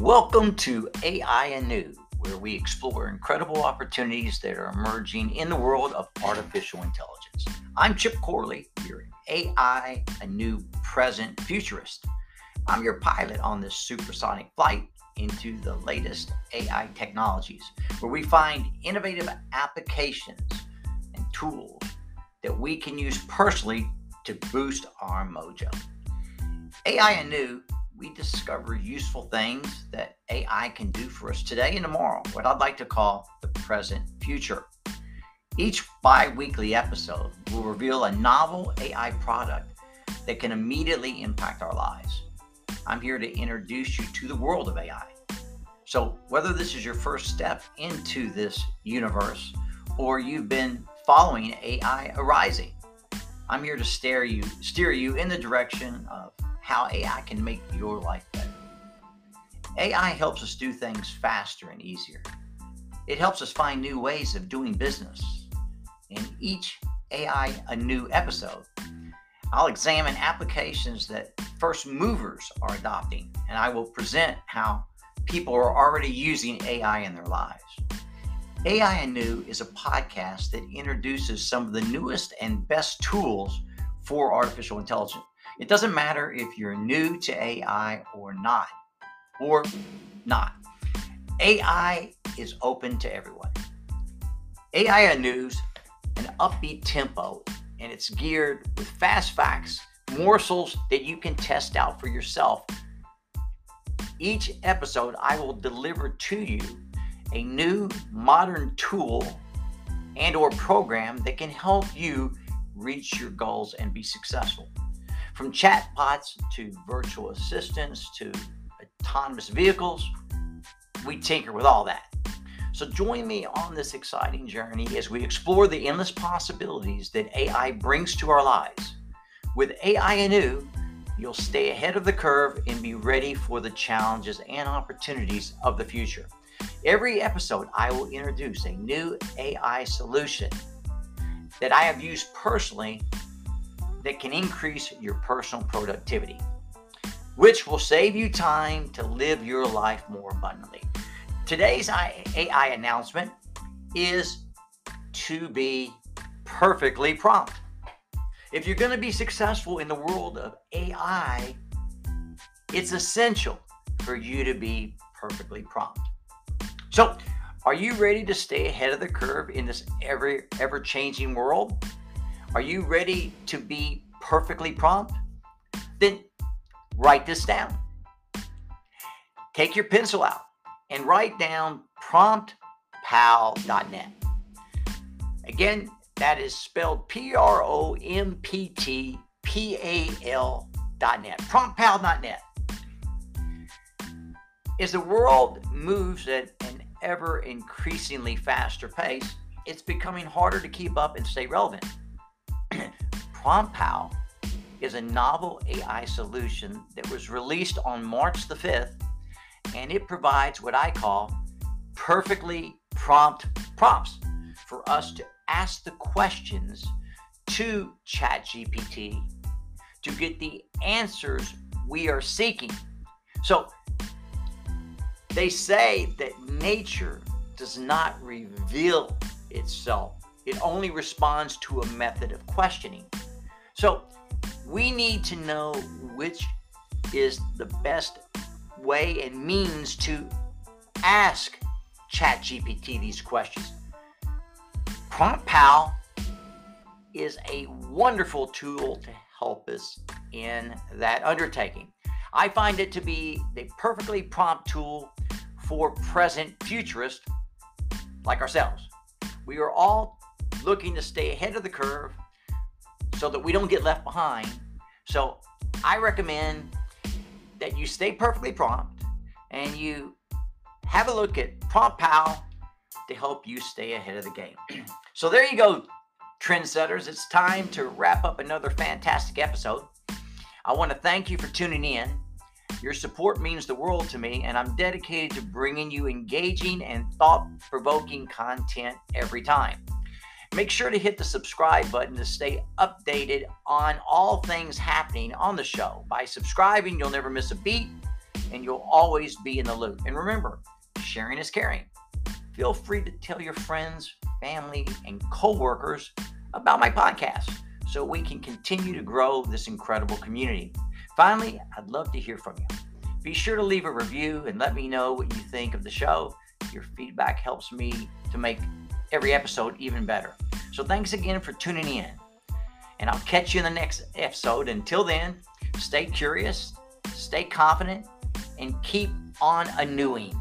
Welcome to AI Anew, where we explore incredible opportunities that are emerging in the world of artificial intelligence. I'm Chip Corley, your AI Anew present futurist. I'm your pilot on this supersonic flight into the latest AI technologies, where we find innovative applications and tools that we can use personally to boost our mojo. AI Anew we discover useful things that AI can do for us today and tomorrow, what I'd like to call the present future. Each bi weekly episode will reveal a novel AI product that can immediately impact our lives. I'm here to introduce you to the world of AI. So, whether this is your first step into this universe or you've been following AI arising, I'm here to steer you, steer you in the direction of how AI can make your life better. AI helps us do things faster and easier. It helps us find new ways of doing business. In each AI Anew episode, I'll examine applications that first movers are adopting, and I will present how people are already using AI in their lives. AI Anew is a podcast that introduces some of the newest and best tools for artificial intelligence it doesn't matter if you're new to AI or not, or not. AI is open to everyone. AI News, an upbeat tempo, and it's geared with fast facts, morsels that you can test out for yourself. Each episode, I will deliver to you a new modern tool and or program that can help you reach your goals and be successful. From chatbots to virtual assistants to autonomous vehicles, we tinker with all that. So join me on this exciting journey as we explore the endless possibilities that AI brings to our lives. With AI anew, you'll stay ahead of the curve and be ready for the challenges and opportunities of the future. Every episode, I will introduce a new AI solution that I have used personally that can increase your personal productivity, which will save you time to live your life more abundantly. Today's AI announcement is to be perfectly prompt. If you're going to be successful in the world of AI, it's essential for you to be perfectly prompt. So, are you ready to stay ahead of the curve in this ever ever changing world? Are you ready to be perfectly prompt? Then write this down. Take your pencil out and write down promptpal.net. Again, that is spelled P R O M P T P A L.net. Promptpal.net. As the world moves at an ever increasingly faster pace, it's becoming harder to keep up and stay relevant. PromptPal is a novel AI solution that was released on March the 5th, and it provides what I call perfectly prompt prompts for us to ask the questions to ChatGPT to get the answers we are seeking. So they say that nature does not reveal itself it only responds to a method of questioning. So we need to know which is the best way and means to ask ChatGPT these questions. PromptPal is a wonderful tool to help us in that undertaking. I find it to be the perfectly prompt tool for present futurists like ourselves. We are all looking to stay ahead of the curve so that we don't get left behind. So I recommend that you stay perfectly prompt and you have a look at Prompt PromptPal to help you stay ahead of the game. so there you go, trendsetters. It's time to wrap up another fantastic episode. I want to thank you for tuning in. Your support means the world to me, and I'm dedicated to bringing you engaging and thought provoking content every time. Make sure to hit the subscribe button to stay updated on all things happening on the show. By subscribing, you'll never miss a beat. and you'll always be in the loop. And remember, sharing is caring. Feel free to tell your friends, family, and coworkers about my podcast so we can continue to grow this incredible community. Finally, I'd love to hear from you. Be sure to leave a review and let me know what you think of the show. Your feedback helps me to make every episode even better. So thanks again for tuning in. And I'll catch you in the next episode. Until then, stay curious, stay confident, and keep on a newing.